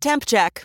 Temp check.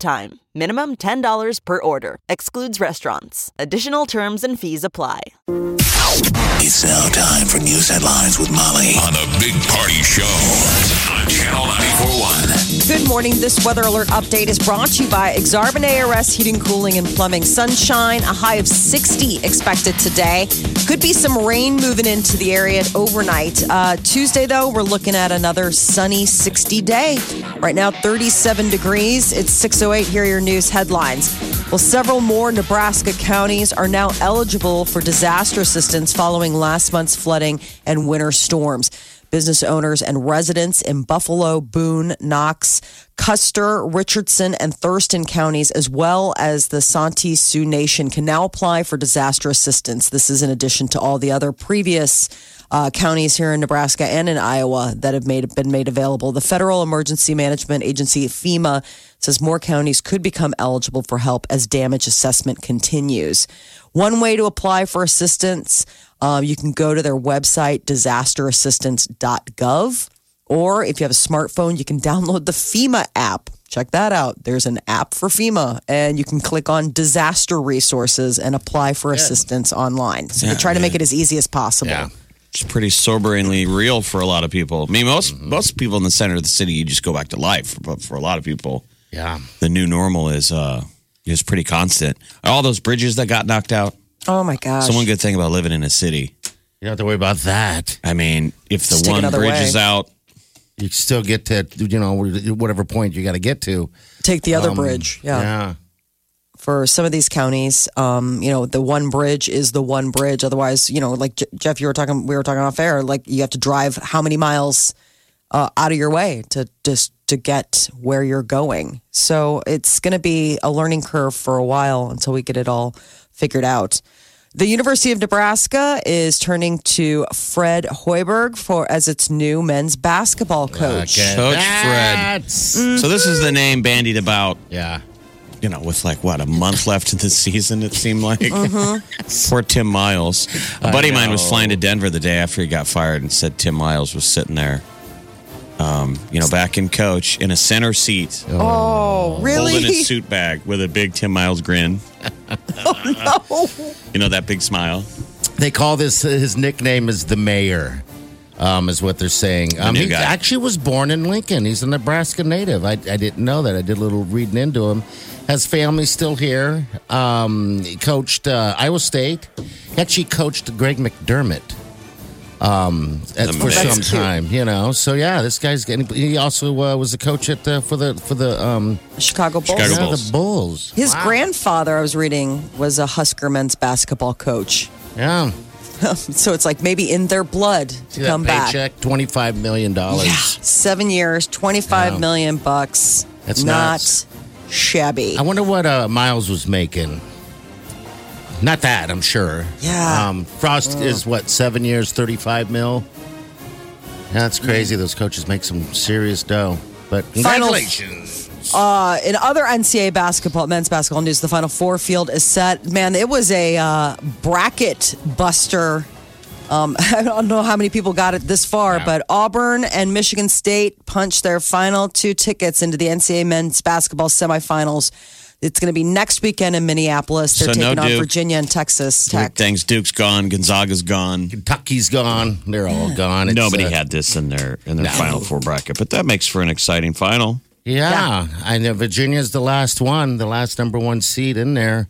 time. Minimum $10 per order. Excludes restaurants. Additional terms and fees apply. It's now time for news headlines with Molly on a big party show on Channel 941. Good morning. This weather alert update is brought to you by Exarban ARS Heating, Cooling, and Plumbing. Sunshine, a high of 60 expected today. Could be some rain moving into the area overnight. Uh, Tuesday, though, we're looking at another sunny 60 day. Right now, 37 degrees. It's 608. Here are your news headlines. Well, several more Nebraska counties are now eligible for disaster assistance following last month's flooding and winter storms. Business owners and residents in Buffalo, Boone, Knox, Custer, Richardson, and Thurston counties, as well as the Santee Sioux Nation, can now apply for disaster assistance. This is in addition to all the other previous uh, counties here in Nebraska and in Iowa that have made been made available. The Federal Emergency Management Agency FEMA says more counties could become eligible for help as damage assessment continues. One way to apply for assistance, um, you can go to their website disasterassistance.gov, or if you have a smartphone, you can download the FEMA app. Check that out. There's an app for FEMA, and you can click on disaster resources and apply for assistance online. So they try to make it as easy as possible. Yeah. It's pretty soberingly real for a lot of people. I mean, most Mm-hmm. most people in the center of the city, you just go back to life. But for a lot of people, Yeah. the new normal is uh is pretty constant. All those bridges that got knocked out. Oh my gosh. So one good thing about living in a city. You don't have to worry about that. I mean, if the Just take one another bridge way. is out, You still get to, you know, whatever point you got to get to. Take the other Um, bridge. Yeah. Yeah. For some of these counties, um, you know, the one bridge is the one bridge. Otherwise, you know, like J- Jeff, you were talking, we were talking off air. Like you have to drive how many miles uh, out of your way to just to get where you're going. So it's going to be a learning curve for a while until we get it all figured out. The University of Nebraska is turning to Fred Hoiberg for as its new men's basketball coach. Okay. Coach Fred. That's- So this is the name bandied about, Yeah. you know, with like what a month left in the season. It seemed like mm-hmm. poor Tim Miles. A buddy of mine was flying to Denver the day after he got fired and said Tim Miles was sitting there, um, you know, back in coach in a center seat, Oh, really? holding his suit bag with a big Tim Miles grin. oh, no. You know that big smile. They call this, his nickname is the mayor, um, is what they're saying. Um, new he guy. actually was born in Lincoln. He's a Nebraska native. I, I didn't know that. I did a little reading into him. Has family still here. Um, he coached uh, Iowa State. He actually coached Greg McDermott. Um, at, for Amazing. some cute. time, you know. So yeah, this guy's getting. He also uh, was a coach at the, for the for the um Chicago Bulls. Chicago yeah, Bulls. the Bulls. His Wow. grandfather, I was reading, was a Husker men's basketball coach. Yeah, So it's like maybe in their blood to See that come back. paycheck, twenty five million dollars. Yeah, seven years, twenty-five Yeah. million bucks. That's not nuts. shabby. I wonder what uh, Miles was making. Not that, I'm sure. Yeah. Um, Frost is what seven years, thirty-five mil. Yeah, that's crazy. Those coaches make some serious dough. But congratulations. Uh, in other NCAA basketball, men's basketball news, the Final Four field is set. Man, it was a uh, bracket buster. Um, I don't know how many people got it this far, Yeah. but Auburn and Michigan State punched their final two tickets into the NCAA men's basketball semifinals. It's going to be next weekend in Minneapolis. They're So no taking on Duke. Virginia and Texas Tech. Thanks. Duke's gone. Gonzaga's gone. Kentucky's gone. They're all gone. It's, Nobody uh, had this in their in their final four bracket, but that makes for an exciting final. Yeah, I know Virginia's the last one, the last number one seed in there.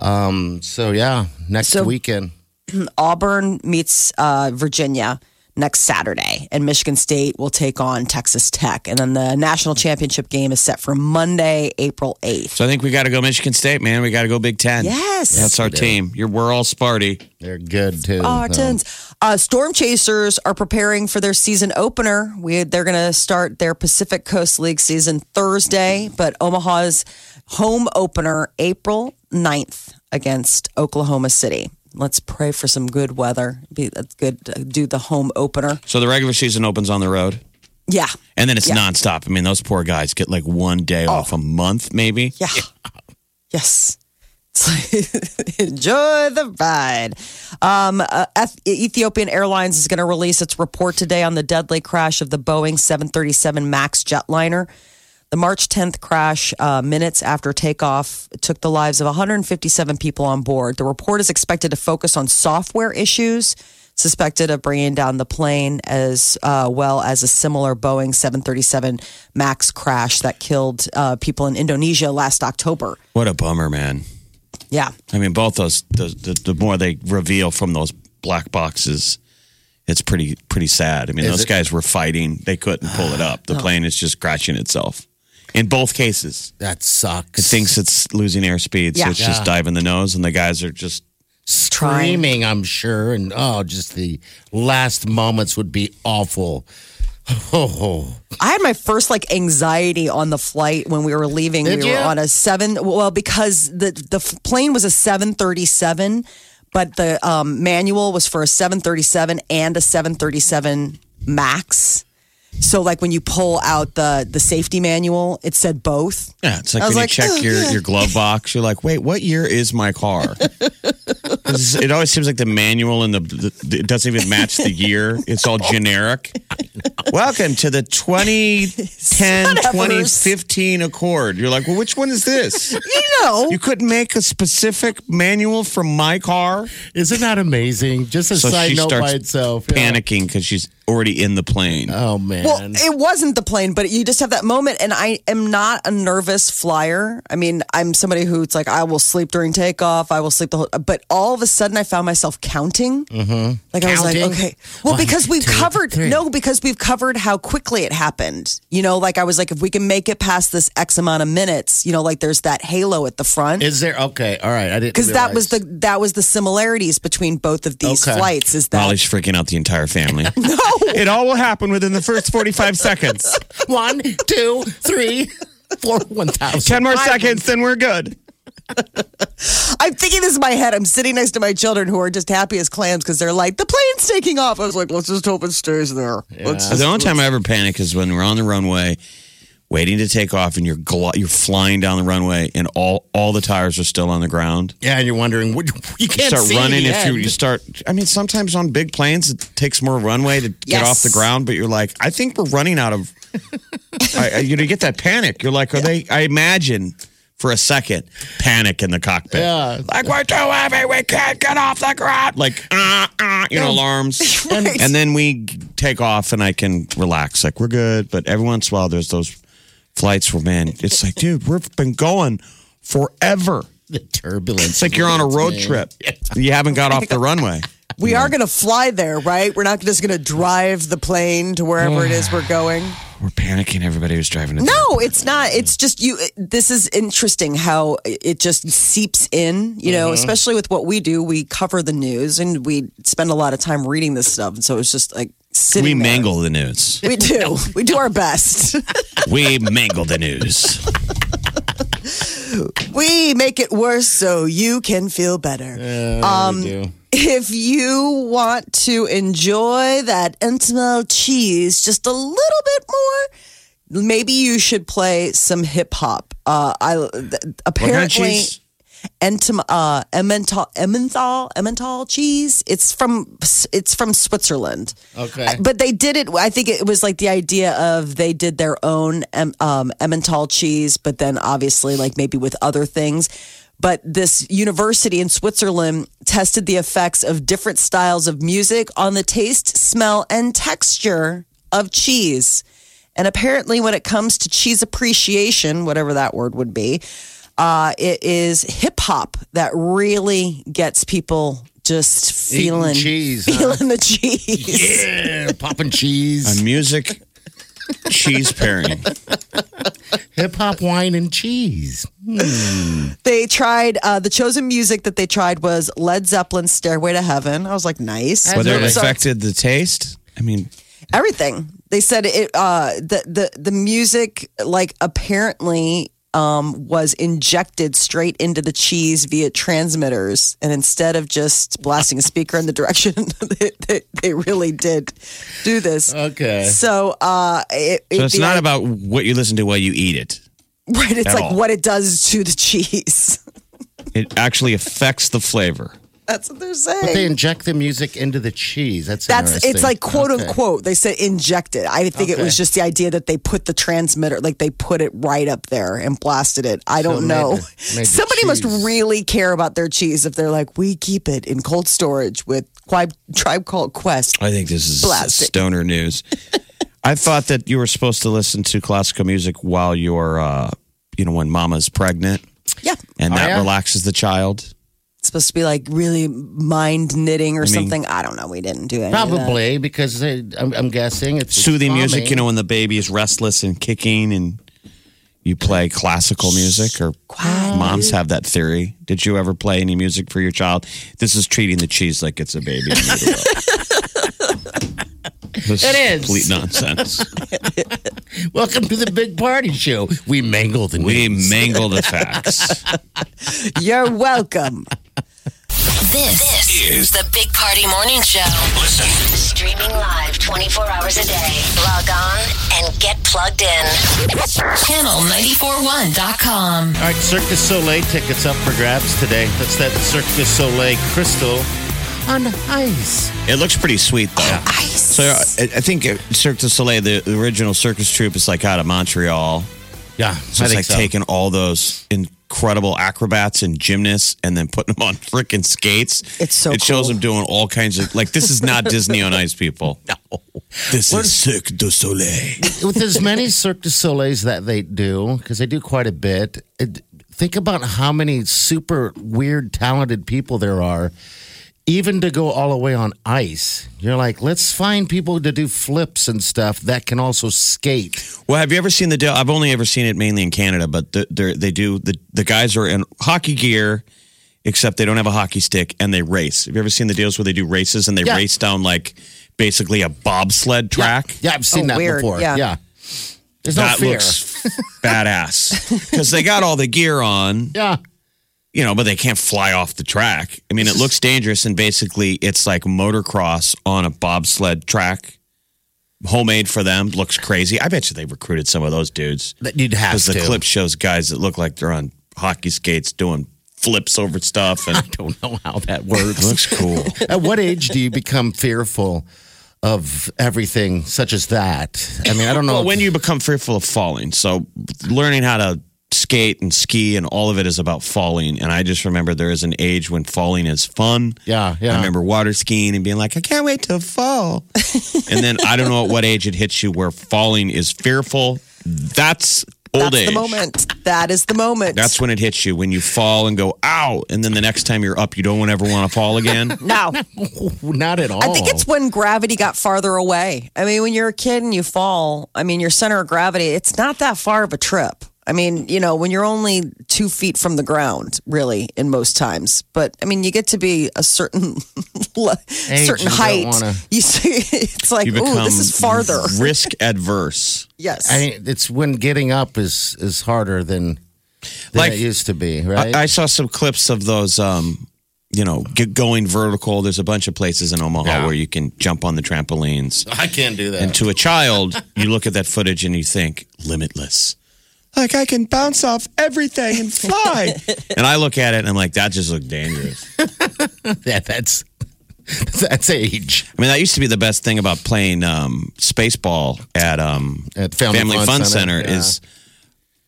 Um, so yeah, next So- weekend. Auburn meets uh, Virginia. Next Saturday, and Michigan State will take on Texas Tech. And then the national championship game is set for Monday, April 8th. So I think we got to go Michigan State, man. We got to go Big Ten. Yes. That's our team. You're, we're all Sparty. They're good too. Spartans. Uh, Storm Chasers are preparing for their season opener. We, they're going to start their Pacific Coast League season Thursday, but Omaha's home opener April 9th against Oklahoma City. Let's pray for some good weather. Be that's good. to Do the home opener. So the regular season opens on the road, Yeah. and then it's Yeah. nonstop. I mean, those poor guys get like one day off a month, maybe. Yeah. Yes. Like, enjoy the ride. Um, uh, Ethiopian Airlines is going to release its report today on the deadly crash of the Boeing 737 MAX jetliner. The March 10th crash, uh, minutes after takeoff, took the lives of 157 people on board. The report is expected to focus on software issues suspected of bringing down the plane, as uh, well as a similar Boeing 737 MAX crash that killed uh, people in Indonesia last October. What a bummer, man. Yeah. I mean, both those. The, the, the more they reveal from those black boxes, it's pretty pretty sad. I mean, Is those it- guys were fighting; they couldn't pull it up. The plane is just crashing itself. In both cases, That sucks. it thinks it's losing airspeed, so Yeah. it's just Yeah. diving the nose, and the guys are just screaming, I'm sure. And oh, just the last moments would be awful. Oh, I had my first like anxiety on the flight when we were leaving. Did we you? were on a seven. Well, because the the f- plane was a seven thirty seven, but the um, manual was for a seven thirty seven and a seven thirty seven max. So like when you pull out the the safety manual, it said both. yeah. It's like when was you check "Oh, your, yeah." your glove box, you're like, wait, what year is my car? it always seems like the manual and the, the it doesn't even match the year. It's all generic. Welcome to the 2010 Whatevers. 2015 Accord. You're like, well, which one is this? You know, You couldn't make a specific manual for my car? isn't that amazing? Just a So side she note by itself. panicking because she's already in the plane. Oh man. Well, it wasn't the plane, but you just have that moment. And I am not a nervous flyer. I mean, I'm somebody who's like, I will sleep during takeoff. I will sleep the whole. But all of a sudden, I found myself counting. Mm-hmm. Like I was like, okay, well, One, because we've two, covered three. no, because we've covered how quickly it happened. You know, like I was like, if we can make it past this X amount of minutes, you know, like there's that halo at the front. Is there okay? All right, I didn't Because that was the that was the similarities between both of these Okay. flights. Is that Molly's freaking out the entire family. no? it all will happen within the first 45 seconds. one, two, three, four, one thousand. 10 more seconds, then we're good. I'm thinking this in my head. I'm sitting next to my children who are just happy as clams because they're like, the plane's taking off. I was like, let's just hope it stays there. Let's the only time I ever panic is when we're on the runway, waiting to take off, and you're gl- you're flying down the runway, and all all the tires are still on the ground. Yeah, and you're wondering, what- you You can't start see running the if you, end. you start. I mean, sometimes on big planes it takes more runway to get Yes. off the ground, but you're like, I think we're running out of. I, I- you know, you get that panic. You're like, are they? I imagine. For a second, panic in the cockpit. Yeah. Like, we're too heavy. We can't get off the ground. Like, uh, uh, you know, alarms. Right. And then we take off and I can relax. Like, we're good. But every once in a while, there's those flights were, man, it's like, dude, we've been going forever. the turbulence. It's like you're on a road trip. You haven't got off the runway. we are going to fly there, right? We're not just going to drive the plane to wherever it is we're going. We're panicking. Everybody who's driving it. No, it's not. It's just you. This is interesting how it just seeps in, you know, mm-hmm. especially with what we do. We cover the news and we spend a lot of time reading this stuff. And so it's just like sitting We there. mangle the news. We do. We do our best. We mangle the news. we make it worse so you can feel better. Um, do. if you want to enjoy that Entenmann's cheese just a little bit more, maybe you should play some hip hop. Uh, I th- What kind of apparently cheese? Entom, uh, Emmental, Emmenthal, Emmental cheese. It's from it's from Switzerland. Okay. but they did it. I think it was like the idea of they did their own um, Emmental cheese, but then obviously like maybe with other things. But this university in Switzerland tested the effects of different styles of music on the taste, smell, and texture of cheese. And apparently, when it comes to cheese appreciation, whatever that word would be, uh, it is hip hop that really gets people just feeling cheese, huh? feeling the cheese. Yeah, popping cheese, A music cheese pairing. hip hop, wine, and cheese. They tried uh, the chosen music that they tried was Led Zeppelin's "Stairway to Heaven." I was like, nice. Whether it affected the taste, I mean, everything. They said it. Uh, the the the music, like apparently, um, was injected straight into the cheese via transmitters, and instead of just blasting a speaker in the direction, they, they, they really did do this. Okay. So, uh, it, so it's not about what you listen to while you eat it. right. It's like all. what it does to the cheese. It actually affects the flavor. That's what they're saying. But they inject the music into the cheese. That's That's interesting. it's like quote Okay. unquote. They said injected. I think it was just the idea that they put the transmitter, like they put it right up there and blasted it. I don't it know. made the- made Somebody must really care about their cheese if they're like, we keep it in cold storage with Tribe, tribe called Quest. I think this is Blasting. stoner news. I thought that you were supposed to listen to classical music while you're, uh, you know, when mama's pregnant, Yeah, and Oh, that yeah? relaxes the child. It's supposed to be like really mind knitting or mean- something. I don't know. We didn't do any of that. Probably because they, I'm, I'm guessing it's Soothing music, you know, when the baby is restless and kicking, and you play classical music, or moms have that theory. Did you ever play any music for your child? This is treating the cheese like it's a baby. This It is. complete nonsense. Welcome to the big party show. We mangle the We mangle the facts. You're welcome. This, This is the Big Party Morning Show. listen. Streaming live 24 hours a day. Log on and get plugged in. Channel941.com. All right, Cirque du Soleil tickets up for grabs today. That's that Cirque du Soleil crystal on ice. It looks pretty sweet, though. Ice. So I, I think uh, Cirque du Soleil, the, the original circus troupe, is like out of Montreal. Yeah, So I it's think like so. taking all those incredible acrobats and gymnasts and then putting them on freaking skates. It's so It shows them doing all kinds of like this is not Disney on Ice, people. No, this is Cirque du Soleil. with as many Cirque du Soleils that they do, because they do quite a bit. It, think about how many super weird, talented people there are. Even to go all the way on ice, you're like, let's find people to do flips and stuff that can also skate. Well, have you ever seen the deal? I've only ever seen it mainly in Canada, but the, they're- do the the guys are in hockey gear, except they don't have a hockey stick and they race. Have you ever seen the deals where they do races and they Yeah. race down like basically a bobsled track? Yeah, I've seen Oh, that weird. before. Yeah. There's no that fear. looks badass because they got all the gear on, yeah. You know, but they can't fly off the track. I mean, it looks dangerous, and basically, it's like motocross on a bobsled track, homemade for them. Looks crazy. I bet you they recruited some of those dudes That you'd have because to. the clip shows guys that look like they're on hockey skates doing flips over stuff, and I don't know how that works. looks cool. At what age do you become fearful of everything such as that? I mean, I don't know. Well, if- when you become fearful of falling, so learning how to skate and ski and all of it is about falling. And I just remember there is an age when falling is fun. Yeah, yeah. I remember water skiing and being like, I can't wait to fall. and then I don't know at what age it hits you where falling is fearful. That's old That's age. the moment. That is the moment. That's when it hits you when you fall and go ow, and then the next time you're up, you don't ever want to fall again. no. not at all. I think it's when gravity got farther away. I mean, when you're a kid and you fall, I mean, your center of gravity, it's not that far of a trip. I mean, you know, when you're only two feet from the ground, really, in most times. But I mean, you get to be a certain Age, certain you height. wanna- You see, it's like, You oh, this is farther. risk adverse. yes. I mean, it's when getting up is is harder than, than Like, it used to be, right? I, I saw some clips of those, um, you know, get going vertical. There's a bunch of places in Omaha Yeah. where you can jump on the trampolines. I can't do that. And to a child, you look at that footage and you think, limitless. Like I can bounce off everything and fly. and I look at it and I'm like, that just looked dangerous. yeah, that's that's age. I mean, that used to be the best thing about playing um, Spaceball at, um, At Family Fun Fun, Center, Center, yeah. is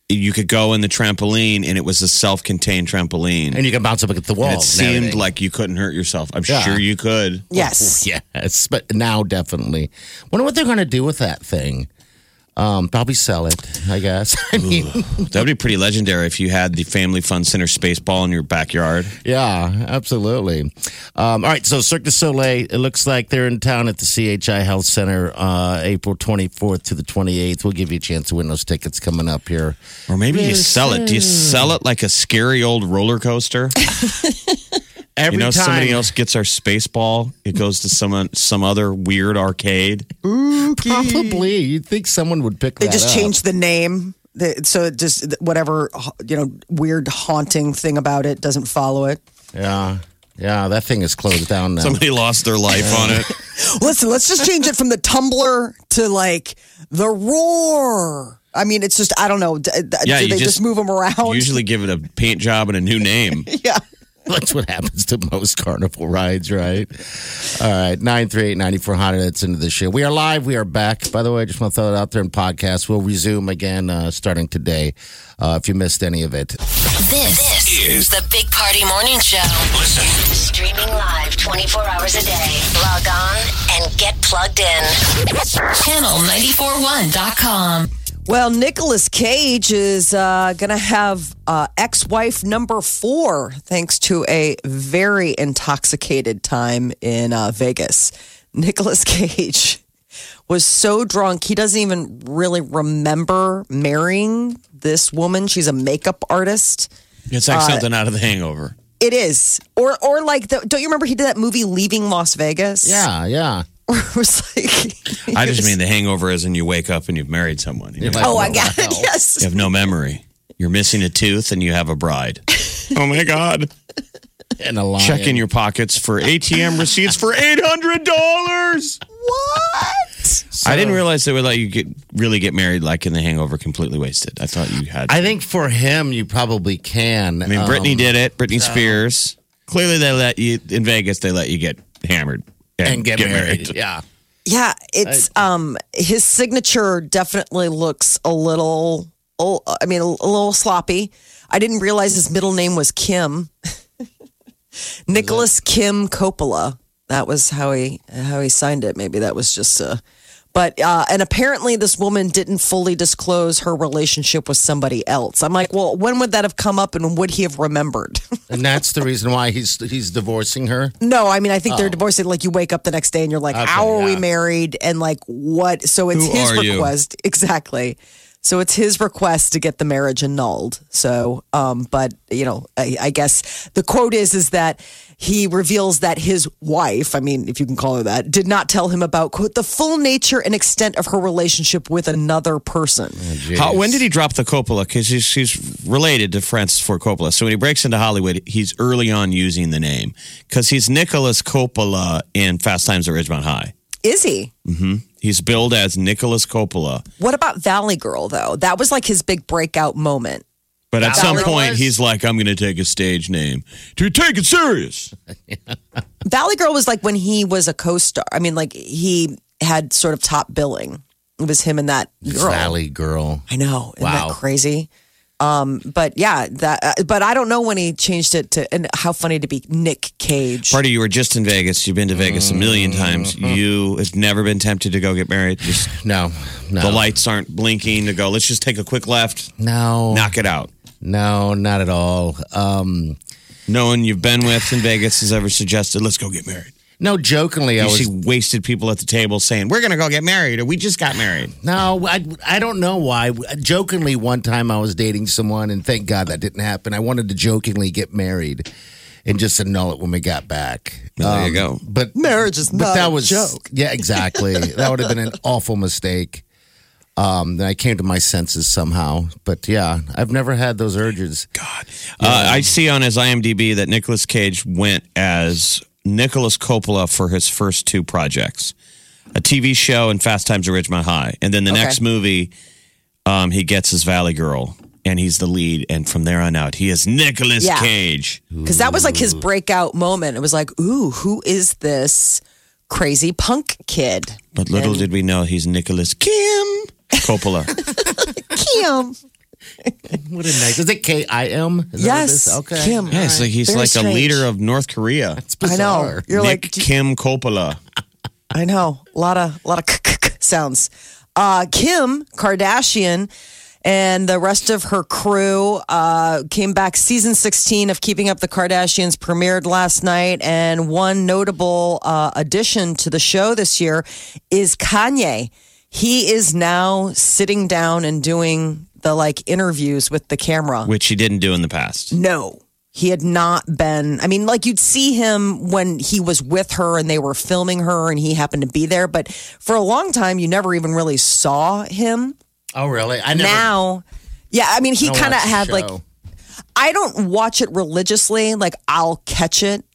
you could go in the trampoline and it was a self-contained trampoline. And you could bounce up against the wall. And it seemed everything. like you couldn't hurt yourself. I'm Yeah. sure you could. yes. Yes, but now definitely. Wonder what they're going to do with that thing. Um, probably sell it, I guess. I mean, That'd be pretty legendary if you had the Family Fun Center space ball in your backyard. yeah, absolutely. Um, all right, so Cirque du Soleil, it looks like they're in town at the CHI Health Center uh, April 24th to the 28th. We'll give you a chance to win those tickets coming up here. Or maybe you sell it. Do you sell it like a scary old roller coaster? Every you know, time, somebody else gets our space ball. It goes to some some other weird arcade. Probably. You'd think someone would pick They that just up. changed the name. So it just whatever you know weird haunting thing about it doesn't follow it. Yeah. Yeah, that thing is closed down now. Somebody lost their life on it. Listen, let's just change it from the tumbler to like the roar. I mean, it's just I don't know. D- d- Yeah, do you they just, just move them around? Usually give it a paint job and a new name. yeah. That's what happens to most carnival rides, right? All right, 938 9400. That's into the show. We are live. We are back. By the way, I just want to throw it out there in podcast. We'll resume again uh, starting today uh, if you missed any of it. This, is the Big Party Morning Show. Listen. Streaming live 24 hours a day. Log on and get plugged in. Channel941.com. Well, Nicolas Cage is uh, going to have uh, ex-wife number four, thanks to a very intoxicated time in uh, Vegas. Nicolas Cage was so drunk he doesn't even really remember marrying this woman. She's a makeup artist. It's like something out of the hangover. It is, or or like, the, don't you remember he did that movie Leaving Las Vegas? Yeah, yeah. it was like. I just mean the hangover is when you wake up and you've married someone. You, know, like, Oh, I what got it. Yes. you have no memory. You're missing a tooth and you have a bride. oh my God. And a lion. Checking your pockets for ATM receipts for $800. What? I didn't realize they would let you get really get married like in the hangover completely wasted. I thought you had. I think for him, you probably can. I mean, Britney um, did it. Britney Spears. Clearly, they let you in Vegas. They let you get hammered and get, married. Yeah. Yeah, it's um his signature definitely looks a little oh, I mean a, a little sloppy. I didn't realize his middle name was Kim. Nicolas Kim Coppola. That was how he how he signed it. Maybe that was just a but uh, and apparently this woman didn't fully disclose her relationship with somebody else. I'm like, well, when would that have come up and would he have remembered? And that's the reason why he's he's divorcing her. No, I mean, I think they're divorcing. Like, you wake up the next day and you're like, Okay, how are we married? And like, what? So it's Who his are you? request. Exactly. So it's his request to get the marriage annulled. So, um, but you know, I, I guess the quote is is that he reveals that his wife, I mean, if you can call her that, did not tell him about quote the full nature and extent of her relationship with another person. How, when did he drop the Coppola? Because he's, he's related to Francis Ford Coppola. So when he breaks into Hollywood, he's early on using the name because he's Nicolas Coppola in Fast Times at Ridgemont High. Is he? Mm-hmm. He's billed as Nicolas Coppola, What about Valley Girl though? That was like his big breakout moment. But at some point was- he's like, "I'm going to take a stage name to take it serious." Valley Girl was like when he was a co-star. I mean, like he had sort of top billing. It was him and that girl. Valley girl. I know. Isn't Wow. that crazy? Um, but yeah, that. Uh, but I don't know when he changed it to. And how funny to be Nick Cage. Party, you were just in Vegas. You've been to Vegas a million Mm-hmm. times. You have never been tempted to go get married. Just No, no. the lights aren't blinking to go. Let's just take a quick left, No. knock it out. No, not at all. Um, No one you've been with in Vegas has ever suggested, let's go get married. no, jokingly, I You was. see wasted people at the table saying, we're going to go get married or we just got married. No, I, I don't know why. Jokingly, one time I was dating someone, and thank God that didn't happen. I wanted to jokingly get married and just annul it when we got back. Um, there you go. But Marriage is but not that a was joke. Yeah, exactly. that would have been an awful mistake. Um, then I came to my senses somehow. But yeah, I've never had those urges. God. Uh, I see on his IMDb that Nicolas Cage went as Nicolas Coppola for his first two projects a TV show and Fast Times at Ridgemont High. And then the Okay. next movie, um, he gets his Valley Girl. And he's the lead, and from there on out, he is Nicolas Yeah. Cage. because that was like his breakout moment. It was like, ooh, who is this crazy punk kid? But little did we know he's Nicolas Kim Coppola. Kim. What a nice. Is it K I M? Yes, Okay. Kim. yeah, it's like he's Very like strange. a leader of North Korea. It's I know. You're Nick like, Kim Coppola. I know. A lot of, a lot of sounds. Uh, Kim Kardashian and the rest of her crew uh, came back. Season 16 of Keeping Up the Kardashians premiered last night. And one notable uh, addition to the show this year is Kanye. He is now sitting down and doing the like interviews with the camera. which he didn't do in the past. No, he had not been. I mean, like you'd see him when he was with her and they were filming her and he happened to be there. But for a long time, you never even really saw him. Oh, really? I never. now, yeah, I mean, he I don't kind of watch the had like, show. I don't watch it religiously. Like, I'll catch it,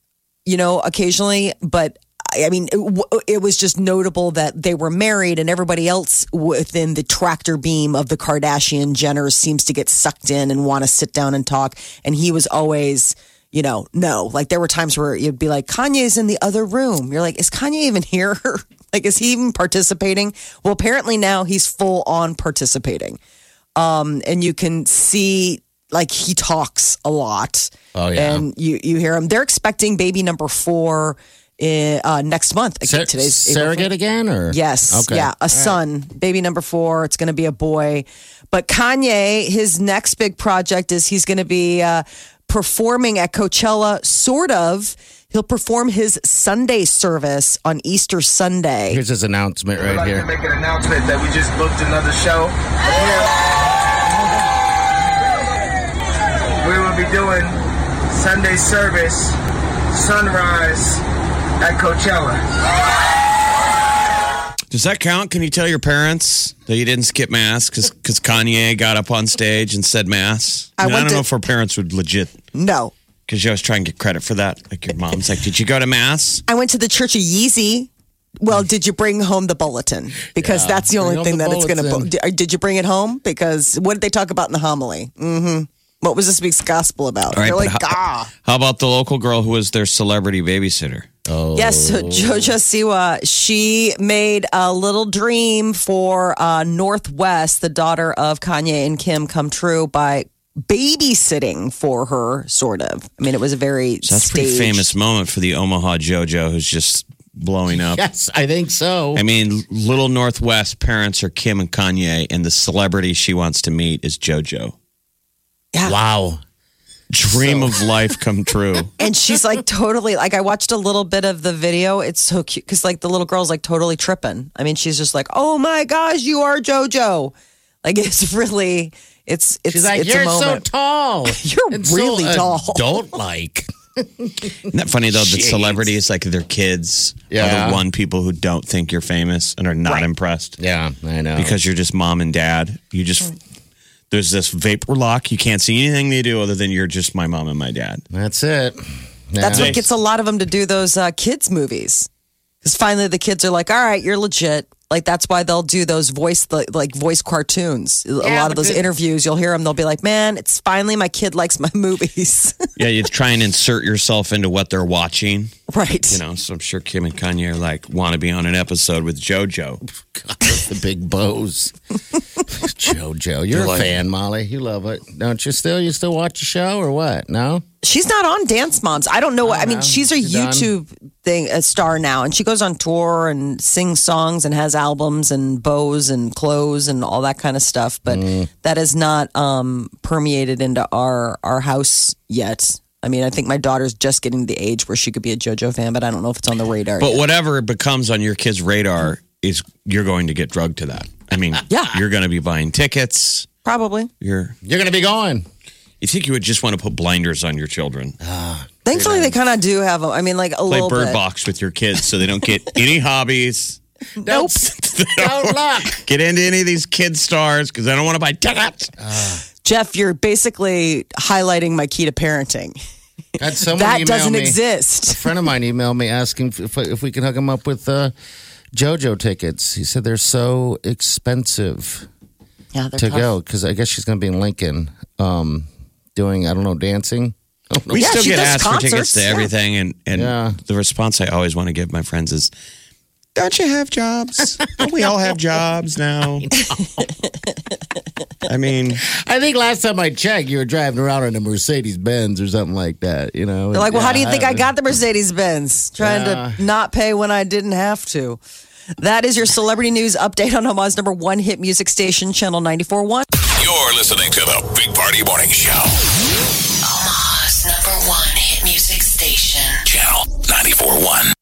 you know, occasionally. But I mean, it, it was just notable that they were married and everybody else within the tractor beam of the Kardashian Jenners seems to get sucked in and want to sit down and talk. And he was always, you know, no. Like, there were times where you'd be like, Kanye's in the other room. You're like, is Kanye even here? like, is he even participating? Well, apparently now he's full on participating um, and you can see like he talks a lot. Oh, yeah. and you you hear him. They're expecting baby number four uh, next month. Sur- Again, today's April surrogate again, or Yes. Okay. Yeah. A son, baby number four. It's going to be a boy. But Kanye, his next big project is he's going to be uh, performing at Coachella, sort of. He'll perform his Sunday service on Easter Sunday. Here's his announcement right like here. make an announcement that we just booked another show. We will be doing Sunday service, sunrise at Coachella. Does that count? Can you tell your parents that you didn't skip mass because Kanye got up on stage and said mass? I I, mean, I went don't to- know if our parents would legit No. because you always try and get credit for that. Like your mom's like, "Did you go to mass?" I went to the Church of Yeezy. Well, did you bring home the bulletin? Because Yeah, that's the only thing home that the it's going to. bulletin. Did you bring it home? Because what did they talk about in the homily? Mm-hmm. What was this week's gospel about? All right, They're like, how, ah. how about the local girl who was their celebrity babysitter? Oh, Yes, so Jojo Siwa, she made a little dream for uh, North West, the daughter of Kanye and Kim, come true by babysitting for her, sort of. I mean, it was a very So that's a pretty famous moment for the Omaha JoJo who's just blowing up. Yes, I think so. I mean, Little North West parents are Kim and Kanye, and the celebrity she wants to meet is JoJo. Yeah. wow. Dream of life come true. and she's like totally like I watched a little bit of the video. It's so cute because like the little girl's like totally tripping. I mean, she's just like, "Oh my gosh, you are JoJo!" Like it's really, it's it's She's like, it's you're a so tall. You're And so really tall." Don't like. Isn't that funny though? That Jeez. celebrities, like their kids, are the one people who don't think you're famous and are not impressed Yeah, I know. because you're just mom and dad. You just there's this vapor lock. You can't see anything they do other than you're just my mom and my dad. that's it. That's what gets a lot of them to do those uh, kids movies. Because finally the kids are like, "All right, you're legit." Like that's why they'll do those voice like voice cartoons. a Yeah, lot of those interviews, you'll hear them. They'll be like, "Man, it's finally my kid likes my movies." Yeah, you try and insert yourself into what they're watching. Right. You know, so I'm sure Kim and Kanye are like want to be on an episode with JoJo. God, the big bows. JoJo, you're a like- fan, Molly. You love it, don't you? Still, you still watch the show or what? No. She's not on Dance Moms. I don't know. what I mean, know. she's a She's done. YouTube thing, a star now, and she goes on tour and sings songs and has albums and bows and clothes and all that kind of stuff. But Mm. that is not um, permeated into our our house yet. I mean, I think my daughter's just getting to the age where she could be a JoJo fan, but I don't know if it's on the radar. But yet. whatever it becomes on your kid's radar is you're going to get drugged to that. I mean, Yeah. you're going to be buying tickets. Probably. You're You're going to be going. you think you would just want to put blinders on your children? Ah, Thankfully, they kind of do have them. I mean, like a Play little bird bit. box with your kids so they don't get any hobbies. Nope. Don't look. Get into any of these kid stars because I don't want to buy tickets. Ah. Jeff, you're basically highlighting my key to parenting. Had someone That doesn't me. A friend of mine emailed me asking if, if we can hook him up with uh, JoJo tickets. He said they're so expensive Yeah, they're to tough. go because I guess she's going to be in Lincoln um, doing, I don't know, dancing. We Yeah, still get does asked for tickets concerts, to yeah. everything, and and Yeah. the response I always want to give my friends is, "Don't you have jobs? Don't we all have jobs now?" I mean, I think last time I checked, you were driving around in a Mercedes Benz or something like that. You know, They're like, well, how do you Yeah, think I got the Mercedes Benz? Trying Yeah. to not pay when I didn't have to. That is your celebrity news update on Omaha's number one hit music station, Channel 94.1. You're listening to the Big Party Morning Show. Omaha's number one hit music station. Channel 94.1.